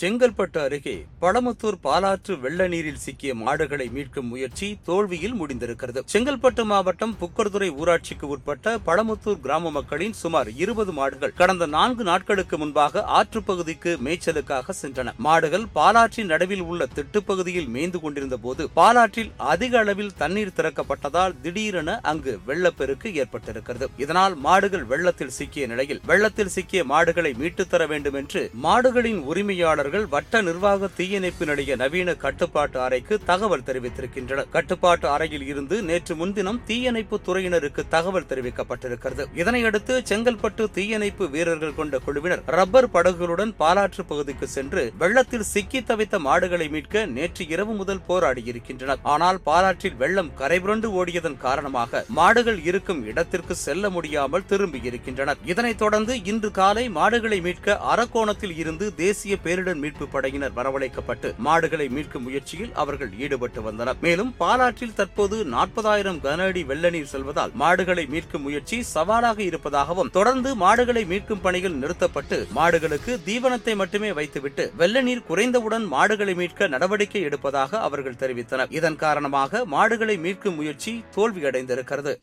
செங்கல்பட்டு அருகே பழமுத்தூர் பாலாற்று வெள்ள நீரில் சிக்கிய மாடுகளை மீட்கும் முயற்சி தோல்வியில் முடிந்திருக்கிறது. செங்கல்பட்டு மாவட்டம் புக்கர்துறை ஊராட்சிக்கு உட்பட்ட பழமுத்தூர் கிராம மக்களின் சுமார் இருபது மாடுகள் கடந்த நான்கு நாட்களுக்கு முன்பாக ஆற்று பகுதிக்கு மேய்ச்சலுக்காக சென்றன. மாடுகள் பாலாற்றின் நடுவில் உள்ள திட்டுப்பகுதியில் மேய்ந்து கொண்டிருந்த போது பாலாற்றில் அதிக அளவில் தண்ணீர் திறக்கப்பட்டதால் திடீரென அங்கு வெள்ளப்பெருக்கு ஏற்பட்டிருக்கிறது. இதனால் மாடுகள் வெள்ளத்தில் சிக்கிய நிலையில் வெள்ளத்தில் சிக்கிய மாடுகளை மீட்டுத் தர வேண்டும் என்று மாடுகளின் உரிமையாளர்கள் வட்ட நிர்வாக தீயணைப்பு நவீன கட்டுப்பாட்டு அறைக்கு தகவல் தெரிவித்திருக்கின்றனர். கட்டுப்பாட்டு அறையில் இருந்து நேற்று முன்தினம் தீயணைப்பு துறையினருக்கு தகவல் தெரிவிக்கப்பட்டிருக்கிறது. இதனையடுத்து செங்கல்பட்டு தீயணைப்பு வீரர்கள் கொண்ட குழுவினர் ரப்பர் படகுகளுடன் பாலாற்று பகுதிக்கு சென்று வெள்ளத்தில் சிக்கி தவித்த மாடுகளை மீட்க நேற்று இரவு முதல் போராடியிருக்கின்றனர். ஆனால் பாலாற்றில் வெள்ளம் கரைபுரண்டு ஓடியதன் காரணமாக மாடுகள் இருக்கும் இடத்திற்கு செல்ல முடியாமல் திரும்பியிருக்கின்றனர். இதனைத் தொடர்ந்து இன்று காலை மாடுகளை மீட்க அரக்கோணத்தில் இருந்து தேசிய பேரிடர் மீட்பு படையினர் வரவழைக்கப்பட்டு மாடுகளை மீட்கும் முயற்சியில் அவர்கள் ஈடுபட்டு வந்தனர். மேலும் பாலாற்றில் தற்போது நாற்பதாயிரம் கன அடி வெள்ள நீர் செல்வதால் மாடுகளை மீட்கும் முயற்சி சவாலாக இருப்பதாகவும் தொடர்ந்து மாடுகளை மீட்கும் பணிகள் நிறுத்தப்பட்டு மாடுகளுக்கு தீவனத்தை மட்டுமே வைத்துவிட்டு வெள்ள நீர் குறைந்தவுடன் மாடுகளை மீட்க நடவடிக்கை எடுப்பதாக அவர்கள் தெரிவித்தனர். இதன் காரணமாக மாடுகளை மீட்கும் முயற்சி தோல்வியடைந்திருக்கிறது.